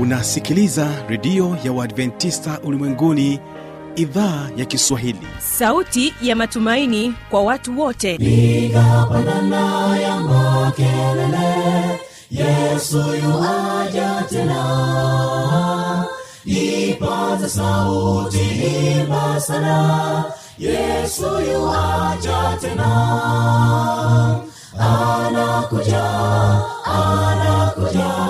unasikiliza redio ya uadventista ulimwenguni idhaa ya kiswahili. Sauti ya matumaini kwa watu wote. Piga pandana ya makelele yesu yuaja tena. Ipata sauti imba sana yesu yuaja tena. Anakuja anakuja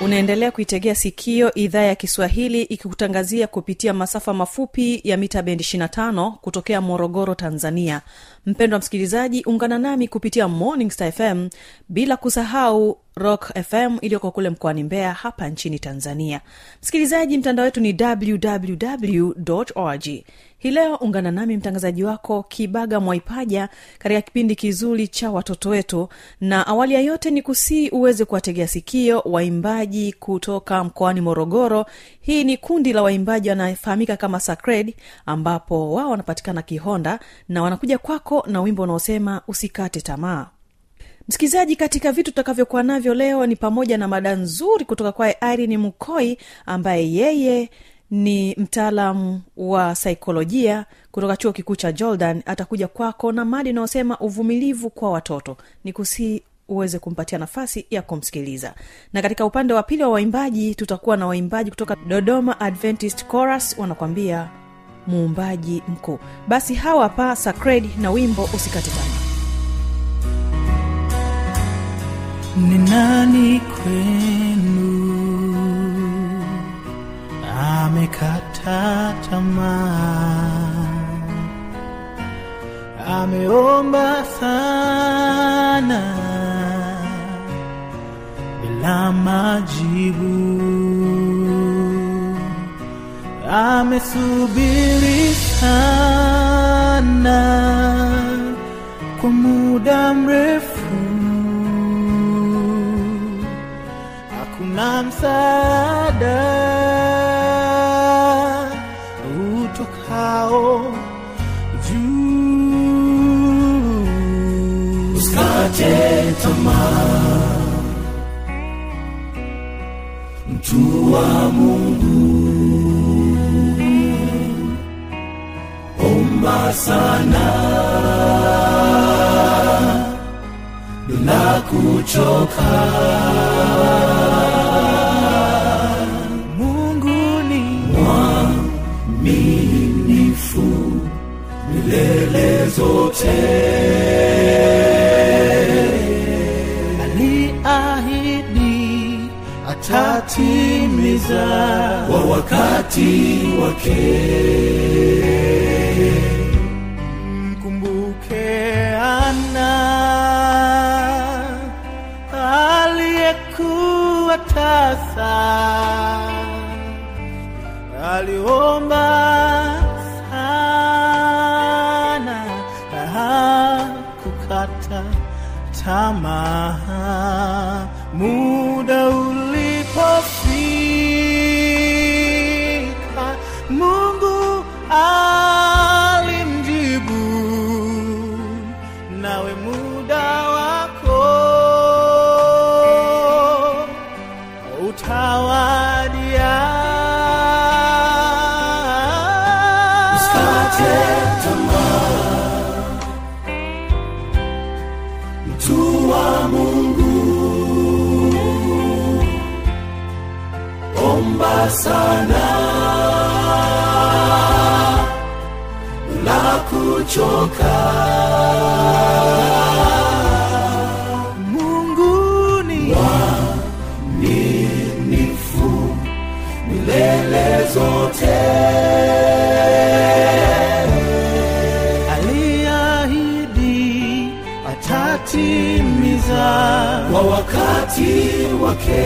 unaendelea kuitegea sikio idhaa ya kiswahili ikikutangazia kupitia masafa mafupi ya mita bendi 25 kutokea morogoro tanzania. Mpendwa msikilizaji ungana nami kupitia morning star fm bila kusahau rock fm iliyoko kule mkoani mbeya hapa nchini tanzania. Msikilizaji mtandao wetu ni www org hii leo ungana nami mtangazaji wako kibaga mwaipaja katika kipindi kizuri cha watoto wetu. Na awali ya yote ni kusii uweze kuwategea sikio waimbaji kutoka mkoani morogoro. Hii ni kundi la waimbaji wanafahamika kama sacred ambapo wao wanapatikana kihonda na wanakuja kwako na wimbo unaosema usikate tamaa msikilizaji katika vitu tutakavyokuwa navyo leo ni pamoja na mada nzuri kutoka kwaye irini mkoi ambaye yeye ni mtaalamu wa saikolojia kutoka chuo kikuu cha jordan atakuja kwako na mada inayosema uvumilivu kwa watoto. Ni kusii uweze kumpatia nafasi ya kumsikiliza. Na katika upande wa pili wa waimbaji tutakuwa na waimbaji kutoka dodoma adventist chorus wanakwambia muumbaji mkuu. Basi hawa hapa sacred na wimbo usikate tamaa. Ni nani kwenu amekata tamaa. Ameomba sana bila majibu. Amesubiri sana kwa muda mrefu. Hakuna msaada wa mungu. Omba sana. Bila kuchoka mungu ni mwaminifu milele zote atatimiza kwa wakati wake. Mkumbuke ana aliyekuwa tasa. Aliomba sana hakukata tamaa sana. Na kuchoka. Mungu ni milele zote. Aliahidi atatimiza kwa wakati wake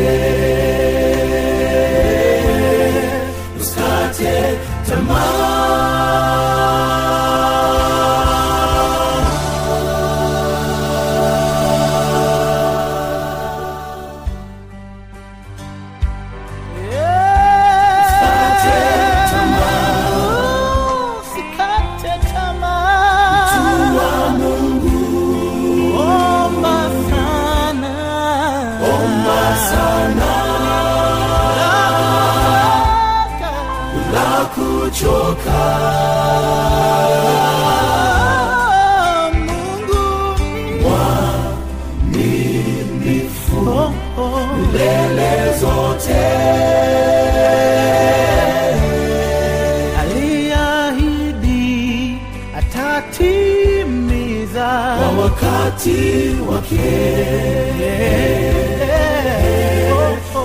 wakati wake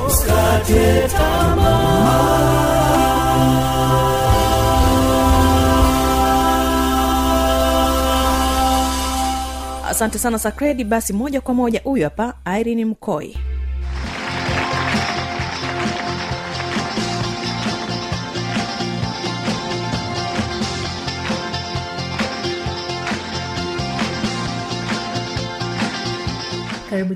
usikate asante sana sakredi. Basi moja kwa moja huyu hapa irene mkoi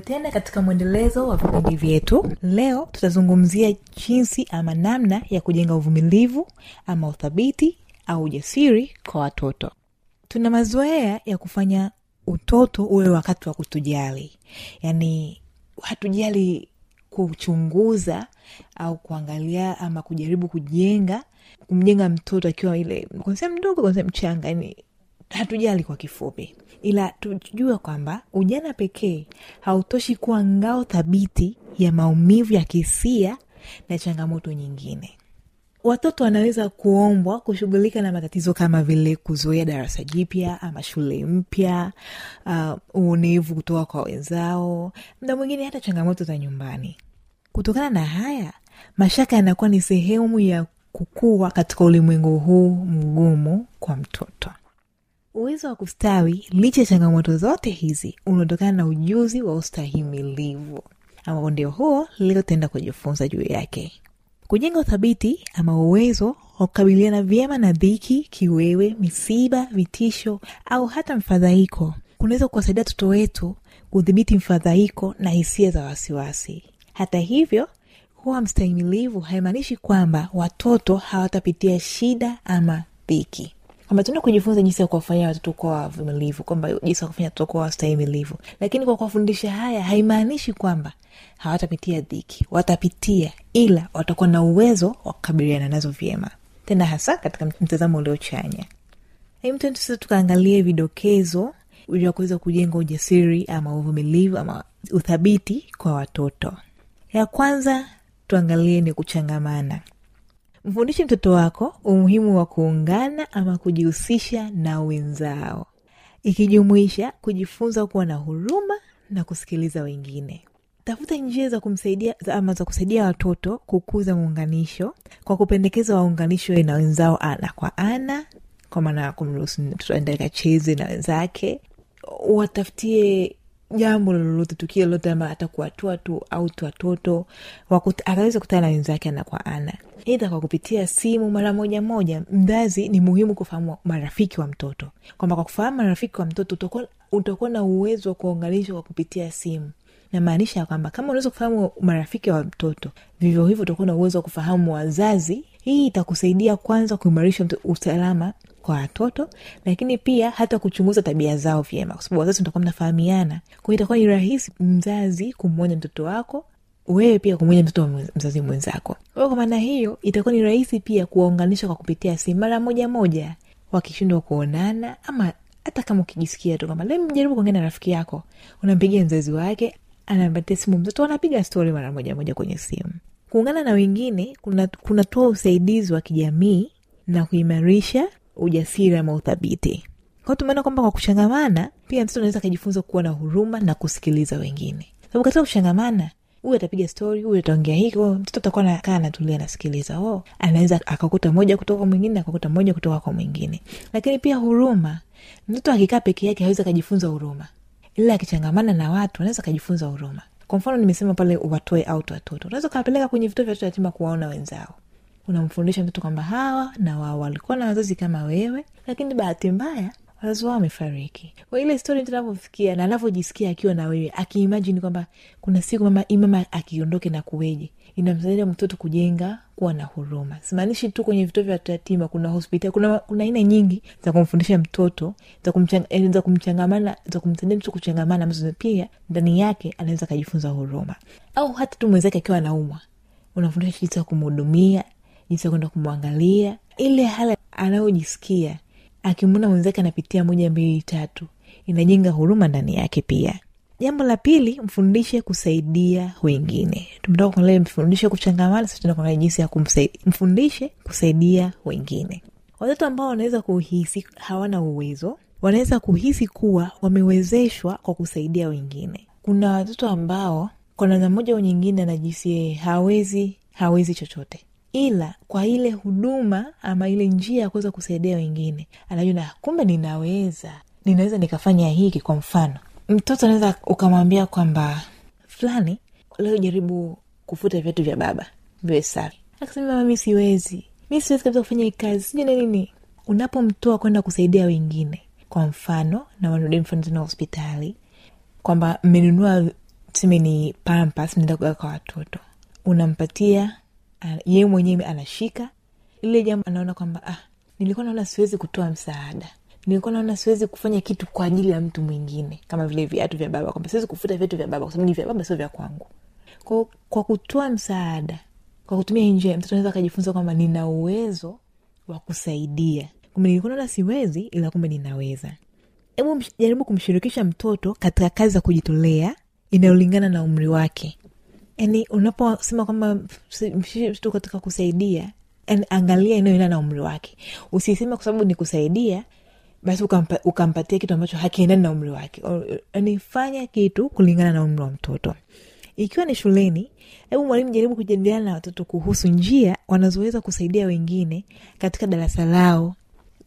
tena katika mwendelezo wa vipindi vyetu. Leo tutazungumzia jinsi ama namna ya kujenga uvumilivu ama uthabiti au ujasiri kwa watoto. Tuna mazoea ya kufanya utoto uwe wakati wa kutujali. Yaani hatujali kuchunguza au kuangalia ama kujaribu kujenga kumjenga mtoto akiwa ile kwanzia mdogo kwanzia mchanga. Yani hatujali kwa kifupi. Ila tujue kwamba ujana pekee hautoshi kuwa ngao thabiti ya maumivu ya kihisia na changamoto nyingine. Watoto wanaweza kuombwa kushughulika na matatizo kama vile kuzoea darasa jipya ama shule mpya uh, uonevu kutoka kwa wenzao mda mwingine hata changamoto za nyumbani. Kutokana na haya mashaka yanakuwa ni sehemu ya kukua katika ulimwengu huu mgumu kwa mtoto uwezo wa kustawi licha ya changamoto zote hizi unaotokana na ujuzi wa ustahimilivu ambapo ndio huo leo tutaenda kujifunza juu yake. Kujenga uthabiti ama uwezo wa kukabiliana vyema na dhiki kiwewe misiba vitisho au hata mfadhaiko kunaweza kuwasaidia watoto wetu kudhibiti mfadhaiko na hisia za wasiwasi. Hata hivyo kuwa mstahimilivu haimaanishi kwamba watoto hawatapitia shida ama dhiki kwamba tuenda kujifunza jinsi ya kuwafanyia watoto kuwa wavumilivu kwamba jinsi ya kufanya watoto kuwa wastahimilivu. Lakini kwa kuwafundisha haya haimaanishi kwamba hawatapitia dhiki. Watapitia ila watakuwa na uwezo wa kukabiliana nazo vyema. Tena hasa katika mtazamo uliochanya mtendo sasa tukaangalie vidokezo vya kuweza kujenga ujasiri ama uvumilivu ama uthabiti kwa watoto. Ya kwanza tuangalie ni kuchangamana mfundishe mtoto wako umuhimu wa kuungana ama kujihusisha na wenzao. Ikijumuisha kujifunza kuwa na huruma na kusikiliza wengine. Tafuta njia za kumsaidia ama za kusaidia watoto kukuza muunganisho kwa kupendekeza waunganishwe na wenzao ana kwa ana kwa maana ya kumruhusu mtoto aende akacheze na wenzake. Watafutie jambo lolote tukio lolote ambayo atakuatua tu au tu watoto kutana na wenzake ana kwa ana. Idha kwa kupitia simu mara moja moja mzazi ni muhimu kufahamu marafiki wa mtoto. Kwamba kwa kufahamu marafiki wa mtoto utakuwa, na uwezo wa kuunganishwa kwa kupitia simu. Namaanisha ya kwamba kama unaweza kufahamu marafiki wa mtoto vivyo hivyo utakuwa na uwezo wa kufahamu wazazi. Hii itakusaidia kwanza kuimarisha usalama kwa watoto lakini pia hata kuchunguza tabia zao vyema kwa sababu wazazi mtakuwa mnafahamiana. Kwao itakuwa ni rahisi mzazi kumwonya mtoto wako wewe pia kumwonya mtoto wa mzazi mwenzako. Kwa kwa maana hiyo itakuwa ni rahisi pia kuwaunganisha kwa kupitia simu mara moja moja wakishindwa kuonana ama hata kama ukijisikia tu kwamba leo kuongea na rafiki yako. Unampigia mzazi wake anampatia simu mtoto wanapiga stori mara moja moja kwenye simu. Kuungana na wengine kuna- kunatoa usaidizi wa kijamii na kuimarisha ujasiri ama uthabiti. Kwao tumeona kwamba kwa kuchangamana pia mtoto anaweza akajifunza kuwa na huruma na kusikiliza wengine. Sababu katika kuchangamana huyu atapiga stori huyu ataongea hiki mtoto atakuwa nakaa anatulia nasikiliza o anaweza akakuta moja kutoka kwa mwingine akakuta moja kutoka kwa mwingine. Lakini pia huruma mtoto akikaa peke yake hawezi akajifunza huruma. Ila akichangamana na watu anaweza akajifunza huruma. Kwa mfano nimesema pale watoe out watoto. Unaweza ukawapeleka kwenye vituo vya watoto yatima kuwaona wenzao unamfundisha mtoto kwamba hawa na wao walikuwa na wazazi kama wewe lakini bahati mbaya wazazi wao wamefariki. Kwa ile stori mtu anavyofikia na anavyojisikia akiwa na wewe akiimajini kwamba kuna siku mama imama akiondoke na kuweje inamsaidia mtoto kujenga kuwa na huruma. Simaanishi tu kwenye vituo vya yatima kuna hospitali kuna kuna aina nyingi za kumfundisha mtoto za, kumchang, eh, za kumchangamana za kumsaidia mtoto kuchangamana ambazo pia ndani yake anaweza akajifunza huruma. Au hata tu mwenzake akiwa anaumwa unafundisha jinsi ya kumhudumia jinsi ya kwenda kumwangalia ile hali anayojisikia akimwona mwenzake anapitia moja mbili tatu inajenga huruma ndani yake pia. Jambo la pili mfundishe kusaidia wengine. Tumetoka kuangalia mfundishe kuchangamana sasa kuangalia jinsi ya kumsaidia kusaidia wengine. Watoto ambao wanaweza kuhisi hawana uwezo wanaweza kuhisi kuwa wamewezeshwa kwa kusaidia wengine. Kuna watoto ambao kwa namna moja au nyingine anajisi hawezi hawezi chochote ila kwa ile huduma ama ile njia ya kuweza kusaidia wengine. Anajua kumbe ninaweza. Ninaweza nikafanya hiki kwa mfano. Mtoto anaweza ukamwambia kwamba fulani leo jaribu kufuta viatu vya baba viwe safi. Akasema mama mi siwezi. Mi siwezi kabisa kufanya hii kazi. Sijui na nini. Unapomtoa kwenda kusaidia wengine kwa mfano na wanarudi mfano tena hospitali kwamba mmenunua tuseme ni pampas mnaenda kugawa kwa watoto. Unampatia yeye mwenyewe anashika lile jambo anaona kwamba ah, nilikuwa naona siwezi kutoa msaada. Nilikuwa naona siwezi kufanya kitu kwa ajili ya mtu mwingine kama vile viatu vya baba kwamba siwezi kufuta viatu vya baba kwa sababu ni vya baba sio vya kwangu. Kwa, kwa kutoa msaada kwa kutumia hii mtoto anaweza akajifunza kwamba nina uwezo wa kusaidia. Kumbe nilikuwa naona siwezi ila kumbe ninaweza. Hebu jaribu kumshirikisha mtoto katika kazi za kujitolea inayolingana na umri wake yani unaposema kwamba mtu katika kusaidia yani angalia inayoenda na umri wake. Usiseme kwa sababu ni kusaidia basi ukampa, ukampatia kitu ambacho hakiendani na umri wake. Yani kitu kulingana na umri wa mtoto. Ikiwa ni shuleni hebu mwalimu jaribu kujadiliana na watoto kuhusu njia wanazoweza kusaidia wengine katika darasa lao.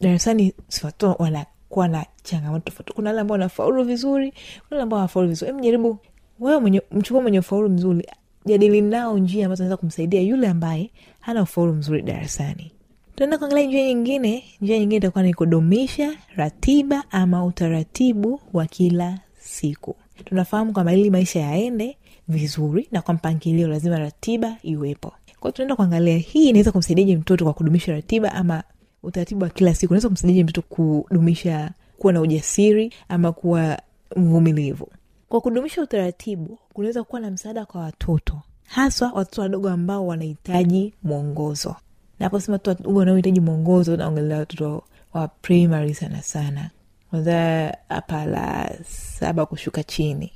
Darasani watoto wanakuwa na changamoto tofauti. Kuna wale ambao wanafaulu vizuri kuna wale ambao wanafaulu vizuri. Hebu jaribu wewe mwenye mchukua mwenye ufaulu mzuri jadili nao njia ambazo naweza kumsaidia yule ambaye hana ufaulu mzuri darasani. Tunaenda kuangalia njia nyingine. Njia nyingine itakuwa ni kudumisha ratiba ama utaratibu wa kila siku. Tunafahamu kwamba ili maisha yaende vizuri na kwa mpangilio lazima ratiba iwepo. Kwao tunaenda kuangalia hii inaweza kumsaidiaje mtoto kwa kudumisha ratiba ama utaratibu wa kila siku? Unaweza kumsaidiaje mtoto kudumisha kuwa na ujasiri ama kuwa mvumilivu? Kwa kudumisha utaratibu kunaweza kuwa na msaada kwa watoto haswa watoto wadogo ambao wanahitaji mwongozo. Naposema tu wadogo wanaohitaji mwongozo naongelea watoto wa primary sana sana. Kwanza hapa la saba kushuka chini.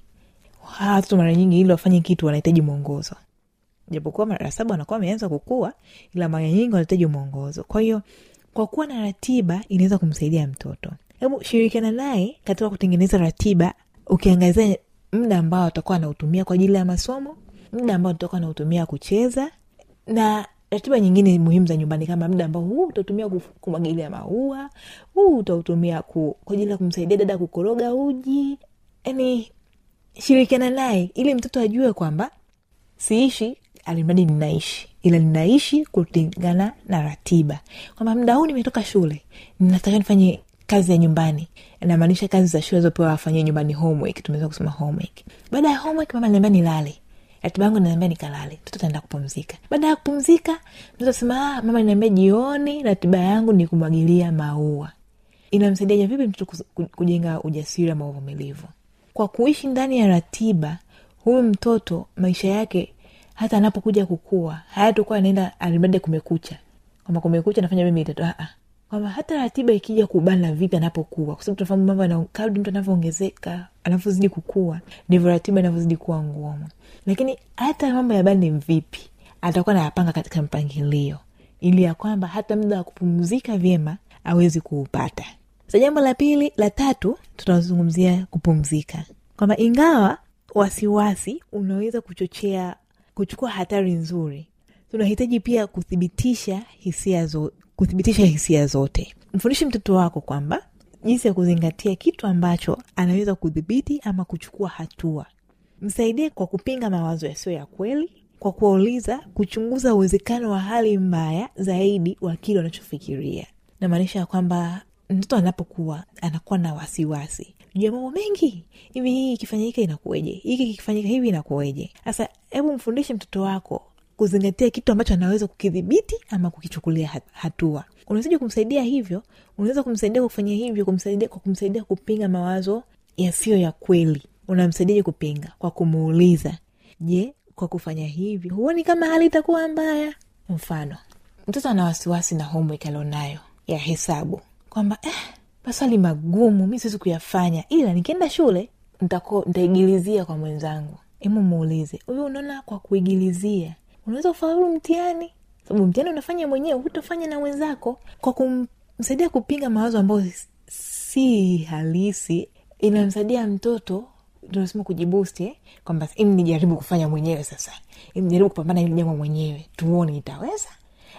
Watoto mara nyingi ili wafanye kitu wanahitaji mwongozo. Japokuwa mara saba wanakuwa wameanza kukua ila mara nyingi wanahitaji mwongozo. Kwa hiyo kwa kuwa na ratiba inaweza kumsaidia mtoto. Hebu shirikiana naye katika kutengeneza ratiba ukiangazia muda ambao atakuwa anautumia kwa ajili ya masomo muda ambao atakuwa anautumia kucheza na ratiba nyingine muhimu za nyumbani kama muda ambao huu utautumia kumwagilia maua huu utautumia kwa ajili ya kumsaidia dada kukoroga uji. Yani shirikiana naye ili mtoto ajue kwamba siishi alimradi ninaishi ila ninaishi kulingana na ratiba. Kwamba muda huu nimetoka shule ninatakiwa nifanye kazi ya nyumbani inamaanisha kazi za shule zopewa wafanyie nyumbani homework tumeweza kusema homework. Baada ya homework mama niambia nilale. Ratiba yangu naniambia nikalale. Mtoto ataenda kupumzika. Baada ya kupumzika mtoto asema ah, mama niambia jioni ratiba yangu ni kumwagilia maua. Inamsaidiaje vipi mtoto kujenga ujasiri ama uvumilivu? Kwa kuishi ndani ya ratiba huyu mtoto maisha yake hata anapokuja kukua hayatokuwa anaenda alimradi kumekucha. Kwamba kumekucha nafanya mimi ah, ah. Kwamba hata ratiba ikija kubana vipi anapokuwa kwa sababu tunafahamu mambo kadri mtu anavyoongezeka anavyozidi kukua ndivyo ratiba inavyozidi kuwa ngumu. Lakini hata mambo ya bani vipi atakuwa nayapanga katika mpangilio ili ya kwamba hata muda wa kupumzika vyema awezi kuupata. Sa jambo la pili la tatu tunazungumzia kupumzika. Kwamba ingawa wasiwasi unaweza kuchochea kuchukua hatari nzuri. Tunahitaji pia kuthibitisha hisia kuthibitisha hisia zote. Mfundishe mtoto wako kwamba jinsi ya kuzingatia kitu ambacho anaweza kudhibiti ama kuchukua hatua. Msaidie kwa kupinga mawazo yasiyo ya kweli kwa kuwauliza kuchunguza uwezekano wa hali mbaya zaidi wa kile wanachofikiria namaanisha ya kwamba mtoto anapokuwa anakuwa na wasiwasi. Juu ya mambo mengi hivi hii ikifanyika inakuweje, hiki kikifanyika hivi inakuweje. sasa hebu mfundishe mtoto wako kuzingatia kitu ambacho anaweza kukidhibiti ama kukichukulia hatua. Unawezaji kumsaidia hivyo? Unaweza kumsaidia kufanya hivyo kumsaidia kwa kumsaidia kupinga mawazo yasiyo ya kweli. Unamsaidiaje kupinga? Kwa kumuuliza. Je kwa kufanya hivi huoni kama hali itakuwa mbaya? Mfano mtoto ana wasiwasi na homework alionayo ya hesabu. Kwamba eh, maswali magumu mi siwezi kuyafanya ila nikienda shule nitaigilizia kwa mwenzangu. Hemu muulize huyu unaona kwa kuigilizia unaweza ufaulu mtihani. Sababu mtihani unafanya mwenyewe hutofanya na wenzako. Kwa kumsaidia kupinga mawazo ambayo si halisi inamsaidia mtoto tunasema kujibusti eh? kwamba im nijaribu kufanya mwenyewe sasa. Im nijaribu kupambana hili jambo mwenyewe. Tuone itaweza.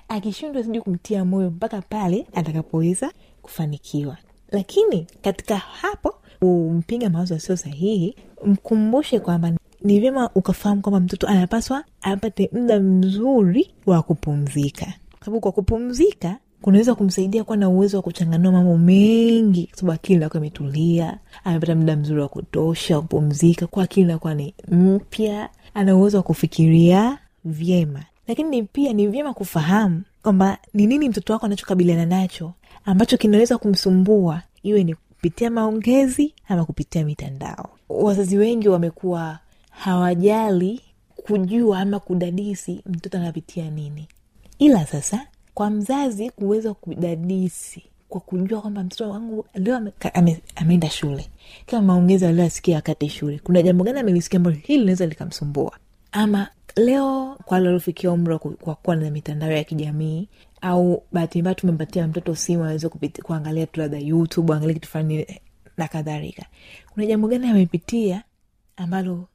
Akishindwa sijui kumtia moyo mpaka pale atakapoweza kufanikiwa. Lakini katika hapo umpinga mawazo yasio sahihi mkumbushe kwamba ni vyema ukafahamu kwamba mtoto anapaswa apate muda mzuri wa kupumzika. Kwa sababu kwa kupumzika kunaweza kumsaidia kuwa na uwezo wa kuchanganua mambo mengi. Kwa sababu akili inakuwa imetulia amepata muda mzuri wa kutosha kupumzika kwa akili inakuwa ni mpya ana uwezo wa kufikiria vyema. Lakini pia ni vyema kufahamu kwamba ni nini mtoto wako anachokabiliana nacho ambacho kinaweza kumsumbua. Iwe ni kupitia maongezi ama kupitia mitandao. Wazazi wengi wamekuwa hawajali kujua ama kudadisi mtoto anapitia nini. Ila sasa kwa mzazi kuweza kudadisi kwa kujua kwamba mtoto wangu leo ame, ame, shule. Kama maongezi aliyoasikia wakati shule. Kuna jambo gani amelisikia ambalo hili linaweza likamsumbua? Ama leo kwa wale waliofikia umri kwa kuwa na mitandao ya kijamii au bahati mbaya tumempatia mtoto simu aweze kuangalia tu labda youtube angalia kitu fulani na kadhalika. Kuna jambo gani amepitia ambalo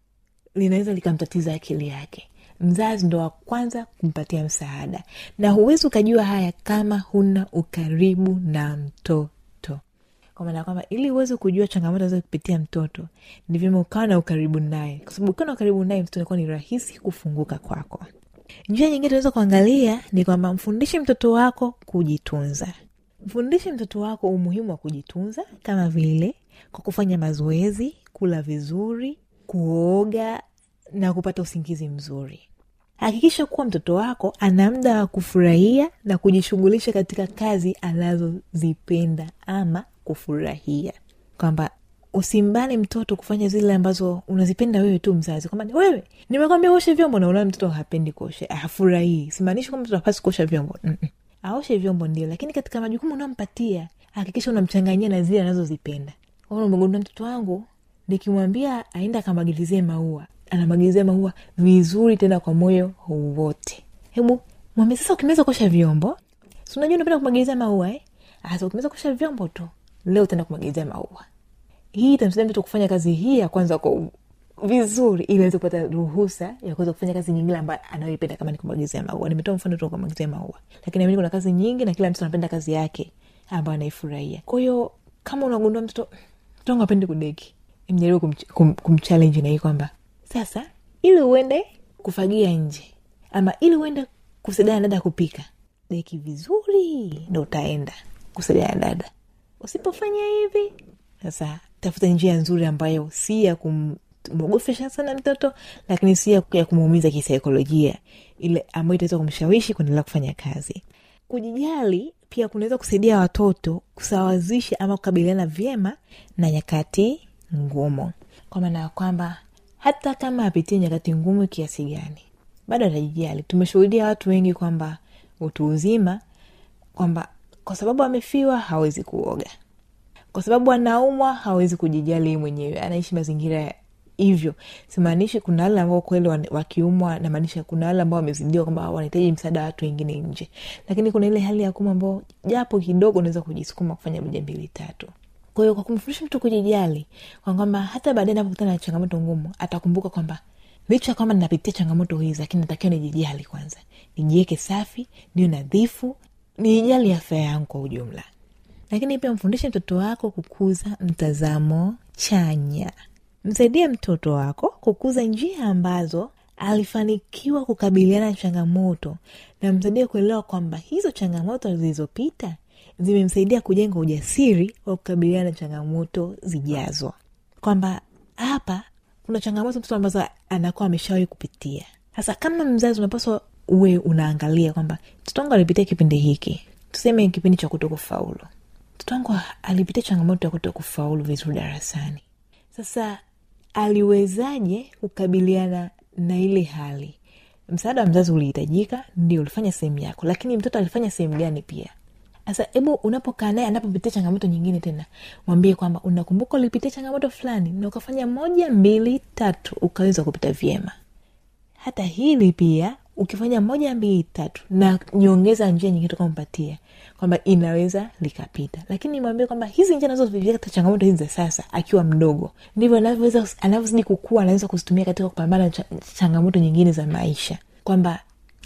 linaweza likamtatiza akili yake. Mzazi ndo wa kwanza kumpatia msaada. Na huwezi ukajua haya kama huna ukaribu na mtoto. Kwa maana kwamba ili uweze kujua changamoto za kupitia mtoto ni vyema ukawa na ukaribu naye. Kwa sababu ukiwa na ukaribu naye mtoto inakuwa ni rahisi kufunguka kwako. Njia nyingine tunaweza kuangalia ni kwamba mfundishe mtoto wako kujitunza. Mfundishe mtoto wako umuhimu wa kujitunza kama vile kwa kufanya mazoezi kula vizuri kuoga na kupata usingizi mzuri. Hakikisha kuwa mtoto wako ana muda wa kufurahia na kujishughulisha katika kazi anazozipenda ama kufurahia. Kwamba usimbane mtoto kufanya zile ambazo unazipenda wewe tu mzazi. Kwamba wewe nimekwambia uoshe vyombo na unaona mtoto hapendi kuosha hafurahii. Simaanishi kwamba mtoto hapasi kuosha vyombo aoshe vyombo ndio lakini katika majukumu unaompatia hakikisha unamchanganyia na zile anazozipenda. Umegundua mtoto wangu nikimwambia aenda akamagilizie maua anamagilizia maua vizuri tena kwa moyo wote. Hebu mwambie sasa ukimeza kuosha vyombo si unajua unapenda kumwagilizia maua eh? asa ukimeza kuosha vyombo tu leo utaenda kumagilizia maua. Hii itamsaidia mtoto kufanya kazi hii ya kwanza kwa vizuri ili aweze kupata ruhusa ya kuweza kufanya kazi nyingine ambayo anayoipenda kama ni kumagizia maua. Nimetoa mfano tu kumagizia maua. Lakini amini kuna kazi nyingi na kila mtoto anapenda kazi yake ambayo anaifurahia. Kwa hiyo kama unagundua mtoto wangu apendi kudeki mjaribu kumch- kum, kum hii kwamba sasa ili uende kufagia nje ama ili uende kusaidia dada kupika deki vizuri ndo utaenda kusaidia dada. Usipofanya hivi sasa tafuta njia nzuri ambayo si ya kumwogofesha sana mtoto lakini si ya kumuumiza kisaikolojia ile ambayo itaweza kumshawishi kuendelea kufanya kazi. Kujijali pia kunaweza kusaidia watoto kusawazisha ama kukabiliana vyema na nyakati ngumu. Kwa maana ya kwamba hata kama apitie nyakati ngumu kiasi gani bado atajijali. Tumeshuhudia watu wengi kwamba utu uzima kwamba kwa sababu amefiwa hawezi kuoga. Kwa sababu anaumwa hawezi kujijali mwenyewe. Anaishi mazingira hivyo. Simaanishi kuna wale ambao kweli wakiumwa namaanisha kuna wale ambao wamezidiwa kwamba wanahitaji msaada wa watu wengine nje. Lakini kuna ile hali ya kuma ambao japo kidogo unaweza kujisukuma kufanya moja mbili tatu kwa hiyo kwa kumfundisha mtu kujijali kwa kwamba hata baadaye anapokutana na changamoto ngumu atakumbuka kwamba licha kwamba ninapitia changamoto hizi lakini natakiwa nijijali kwanza. Nijiweke safi niwe nadhifu nijali afya yangu kwa ujumla. Lakini pia mfundishe mtoto wako kukuza mtazamo chanya. Msaidie mtoto wako kukuza njia ambazo alifanikiwa kukabiliana na changamoto. Na msaidia kuelewa kwamba hizo changamoto zilizopita zimemsaidia kujenga ujasiri wa kukabiliana na changamoto zijazo. Kwamba hapa kuna changamoto mtoto ambazo anakuwa ameshawahi kupitia. Sasa kama mzazi unapaswa uwe unaangalia kwamba mtoto wangu alipitia kipindi hiki. Tuseme kipindi cha kuto kufaulu mtoto wangu alipitia changamoto ya kuto kufaulu vizuri darasani. Sasa aliwezaje kukabiliana na ile hali? Msaada wa mzazi ulihitajika ndio ulifanya sehemu yako. Lakini mtoto alifanya sehemu gani pia sasa hebu unapokaa naye anapopitia changamoto nyingine tena mwambie kwamba unakumbuka ulipitia changamoto fulani na ukafanya moja mbili tatu ukaweza kupita vyema. Hata hili pia ukifanya moja mbili tatu na nyongeza njia nyingine tukampatia kwamba inaweza likapita. Lakini mwambie kwamba hizi njia nazopitia katika changamoto hizi za sasa akiwa mdogo ndivyo anavyozidi kukua anaweza kuzitumia katika kupambana na changamoto nyingine za maisha. Kwamba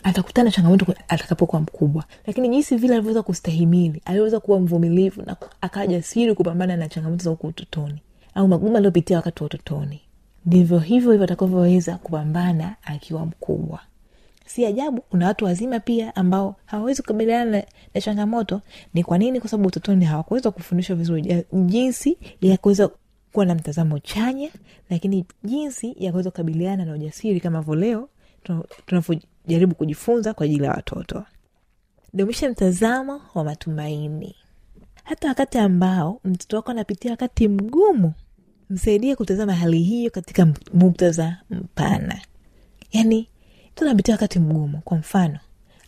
atakutana na changamoto atakapokuwa mkubwa. Lakini jinsi vile alivyoweza kustahimili aliweza kuwa mvumilivu na akawa kupambana na changamoto za huku utotoni au magumu aliopitia wakati wa utotoni. Ndivyo hivyo hivyo atakavyoweza kupambana akiwa mkubwa. Si ajabu kuna watu wazima pia ambao hawawezi kukabiliana na, na changamoto. Ni kwa nini? Kwa sababu utotoni hawakuweza kufundishwa vizuri. Jinsi ya kuweza kuwa na mtazamo chanya lakini jinsi ya kuweza kukabiliana na ujasiri kama vo leo tunavyojaribu kujifunza kwa ajili ya watoto. Dumisha mtazamo wa matumaini. Hata wakati ambao mtoto wako anapitia wakati mgumu msaidie kutazama hali hiyo katika muktadha mpana. Yaani mtoto anapitia wakati mgumu kwa mfano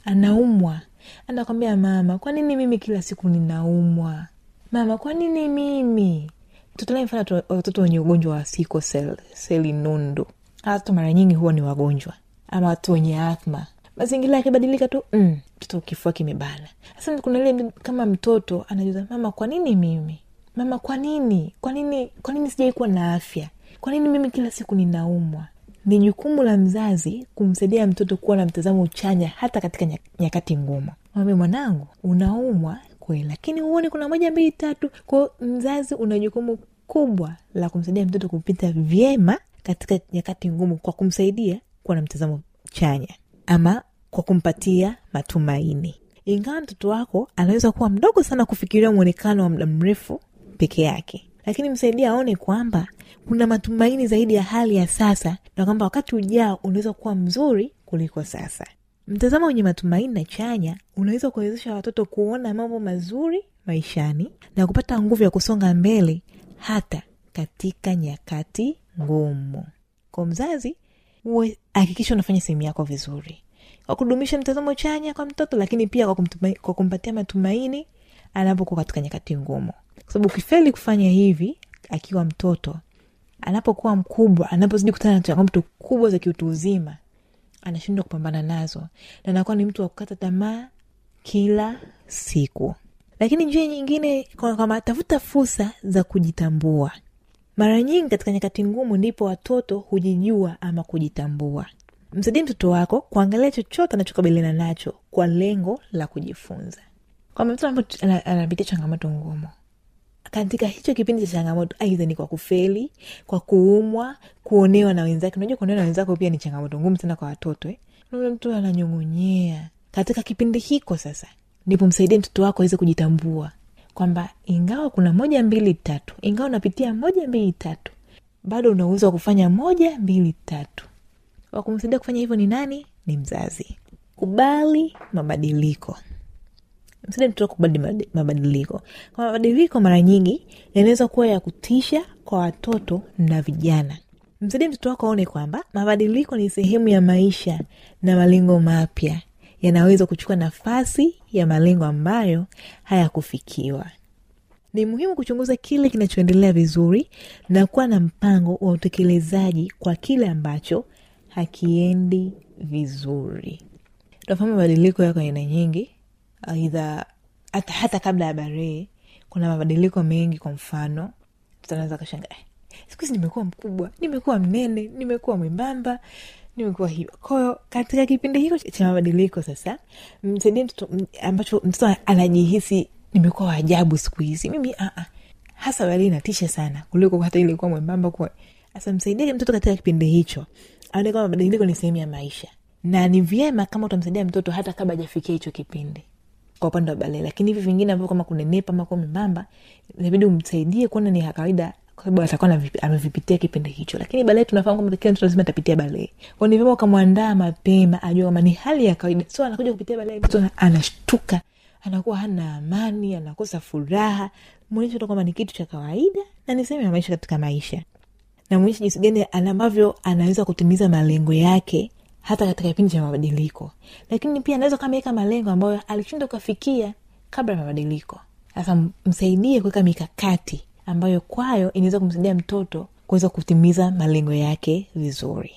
anaumwa. Anakwambia mama kwa nini mimi kila siku ninaumwa? Mama kwa nini mimi? Tutolea mfano watoto wenye ugonjwa wa siko sel, seli nundu. Watoto mara nyingi huwa ni wagonjwa ama watu wenye athma. Mazingira yakibadilika tu mm, kifua kimebana. Sasa kuna ile kama mtoto anajuza mama kwa nini mimi? Mama kwa nini? Kwa nini kwa nini sijai na afya? Kwa nini mimi kila siku ninaumwa? Ni jukumu la mzazi kumsaidia mtoto kuwa na mtazamo chanya hata katika nyakati ngumu. Mwambie mwanangu unaumwa kweli lakini huoni kuna moja mbili tatu. Kwao mzazi una jukumu kubwa la kumsaidia mtoto kupita vyema katika nyakati ngumu kwa kumsaidia kuwa na mtazamo chanya ama kwa kumpatia matumaini. Ingawa mtoto wako anaweza kuwa mdogo sana kufikiria mwonekano wa muda mrefu peke yake lakini msaidia aone kwamba kuna matumaini zaidi ya hali ya sasa na kwamba wakati ujao unaweza kuwa mzuri kuliko sasa. Mtazamo wenye matumaini na chanya unaweza kuwezesha watoto kuona mambo mazuri maishani na kupata nguvu ya kusonga mbele hata katika nyakati ngumu. Kwa mzazi uwe hakikisha unafanya sehemu yako vizuri. Kwa kudumisha mtazamo chanya kwa mtoto lakini pia kwa, kumtumai, kwa kumpatia matumaini anapokuwa katika nyakati ngumu. Kwa sababu ukifeli kufanya hivi akiwa mtoto anapokuwa mkubwa anapozidi kutana na changamoto kubwa za kiutu uzima anashindwa kupambana nazo. Na anakuwa ni mtu wa kukata tamaa kila siku. Lakini njia nyingine kwamba tafuta fursa za kujitambua mara nyingi katika nyakati ngumu ndipo watoto hujijua ama kujitambua. Msaidie mtoto wako kuangalia chochote anachokabiliana nacho kwa lengo la kujifunza. Mtoto anapitia changamoto ngumu. Katika hicho kipindi cha changamoto aidha ni kwa kufeli kwa kuumwa kuonewa na wenzake. Unajua kuonewa na wenzako pia ni changamoto ngumu sana kwa watoto eh? mtu ananyong'onyea katika kipindi hiko sasa ndipo msaidie mtoto wako aweze kujitambua kwamba ingawa kuna moja mbili tatu. Ingawa unapitia moja mbili tatu bado una uwezo kufanya moja mbili tatu. Wakumsaidia kufanya hivyo ni nani? Ni mzazi. Kubali mabadiliko. Msaidia mtoto kubali mabadiliko. Kwa mabadiliko mara nyingi yanaweza kuwa ya kutisha kwa watoto na vijana. Msaidie mtoto wako aone kwamba mabadiliko ni sehemu ya maisha na malengo mapya yanaweza kuchukua nafasi ya malengo ambayo hayakufikiwa. Ni muhimu kuchunguza kile kinachoendelea vizuri na kuwa na mpango wa utekelezaji kwa kile ambacho hakiendi vizuri. Tunafahamu mabadiliko yako aina nyingi aidha hata, hata kabla ya barehe kuna mabadiliko mengi kwa mfano tunaweza kashanga eh, siku hizi nimekuwa mkubwa nimekuwa mnene nimekuwa mwembamba nimekuwa hivyo kwahiyo katika kipindi hiko cha mabadiliko sasa msaidie mtoto ambacho mtoto anajihisi nimekuwa waajabu siku hizi. Mimi uh-uh. hasa wali natisha sana kuliko hata ilikuwa mwembamba kuwa sasa msaidie mtoto katika kipindi hicho? Aone kwamba mabadiliko ni sehemu ya maisha. Na ni vyema kama utamsaidia mtoto hata kabla hajafikia hicho kipindi. Kwa upande wa balee lakini hivi vingine ambavyo kama kunenepa ama kuwa membamba inabidi umsaidie kuona ni kawaida kwa sababu amevipitia kipindi hicho. Lakini balee tunafahamu kwamba kila mtoto lazima atapitia balee kwa ni vyema ukamwandaa mapema ajua kwamba ni hali ya kawaida. So anakuja kupitia balee mtoto anashtuka anakuwa hana amani anakosa furaha. Mwonyeshe tu kwamba ni kitu cha kawaida na ni sehemu ya maisha katika maisha. Namwonyesha jinsi gani ambavyo anaweza kutimiza malengo yake hata katika kipindi cha mabadiliko. Lakini pia anaweza kameweka malengo ambayo alishinda kukafikia kabla ya mabadiliko. Sasa msaidie kuweka mikakati ambayo kwayo inaweza kumsaidia mtoto kuweza kutimiza malengo yake vizuri.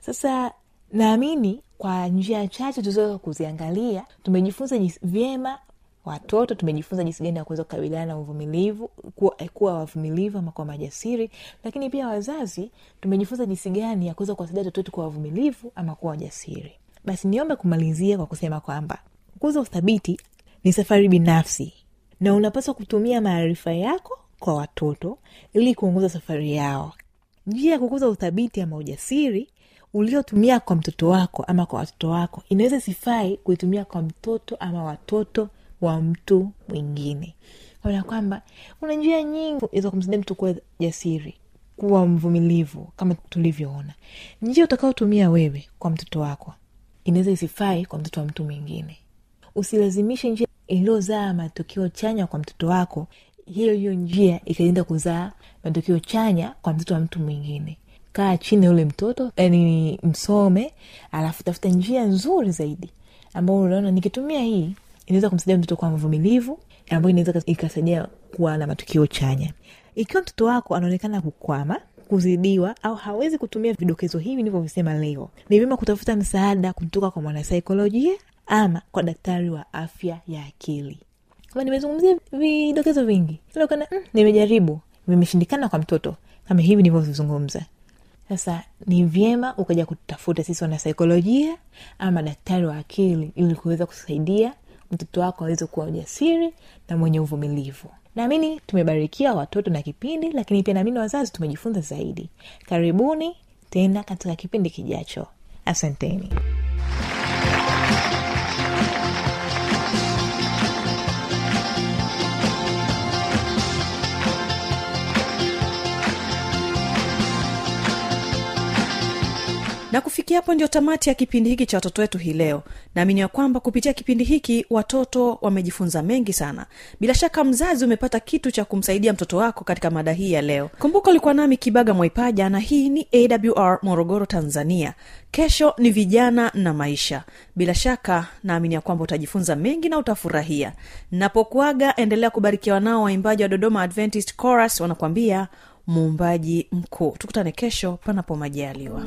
Sasa naamini kwa njia chache tuzoweza kuziangalia tumejifunza vyema watoto tumejifunza jinsi gani ya kuweza kukabiliana na uvumilivu kuwa, wavumilivu ama kuwa majasiri lakini pia wazazi tumejifunza jinsi gani ya kuweza kuwasaidia watoto wetu kuwa wavumilivu ama kuwa wajasiri. Basi niombe kumalizia kwa kusema kwamba kukuza uthabiti ni safari binafsi na unapaswa kutumia maarifa yako kwa watoto ili kuongoza safari yao. Njia ya kukuza uthabiti ama ujasiri uliotumia kwa mtoto wako ama kwa watoto wako inaweza sifai kuitumia kwa mtoto ama watoto wa mtu mwingine. Ona kwamba kuna njia nyingi za kumsaidia mtu kuwa jasiri kuwa mvumilivu kama tulivyoona. Njia utakaotumia wewe kwa mtoto wako inaweza isifai kwa mtoto wa mtu mwingine. Usilazimishe njia iliyozaa matokeo chanya kwa mtoto wako hiyo hiyo njia ikaenda kuzaa matokeo chanya kwa mtoto wa mtu mwingine. Kaa chini yule mtoto yani msome alafu tafuta njia nzuri zaidi ambao unaona nikitumia hii inaweza kumsaidia mtoto kwa mvumilivu ambayo inaweza ikasaidia kuwa na matukio chanya. Ikiwa mtoto wako anaonekana kukwama kuzidiwa au hawezi kutumia vidokezo hivi nilivyovisema leo ni vyema kutafuta msaada kutoka kwa mwanasaikolojia ama kwa daktari wa afya ya akili kama nimezungumzia vidokezo vingi. Kana mm, nimejaribu. Vimeshindikana kwa mtoto. Kama hivi nilivyovizungumza sasa ni vyema ukaja kutafuta sisi wanasaikolojia ama daktari wa akili ili kuweza kusaidia mtoto wako aweze kuwa ujasiri na mwenye uvumilivu. Naamini tumebarikiwa watoto na kipindi lakini pia naamini wazazi tumejifunza zaidi. Karibuni tena katika kipindi kijacho. Asanteni na kufikia hapo ndio tamati ya kipindi hiki cha watoto wetu hii leo. Naamini ya kwamba kupitia kipindi hiki watoto wamejifunza mengi sana. Bila shaka mzazi umepata kitu cha kumsaidia mtoto wako katika mada hii ya leo. Kumbuka ulikuwa nami kibaga mwaipaja na hii ni awr morogoro tanzania. Kesho ni vijana na maisha. Bila shaka naamini ya kwamba utajifunza mengi na utafurahia. Napokuaga endelea kubarikiwa nao waimbaji wa dodoma adventist chorus wanakwambia muumbaji mkuu. Tukutane kesho panapo majaliwa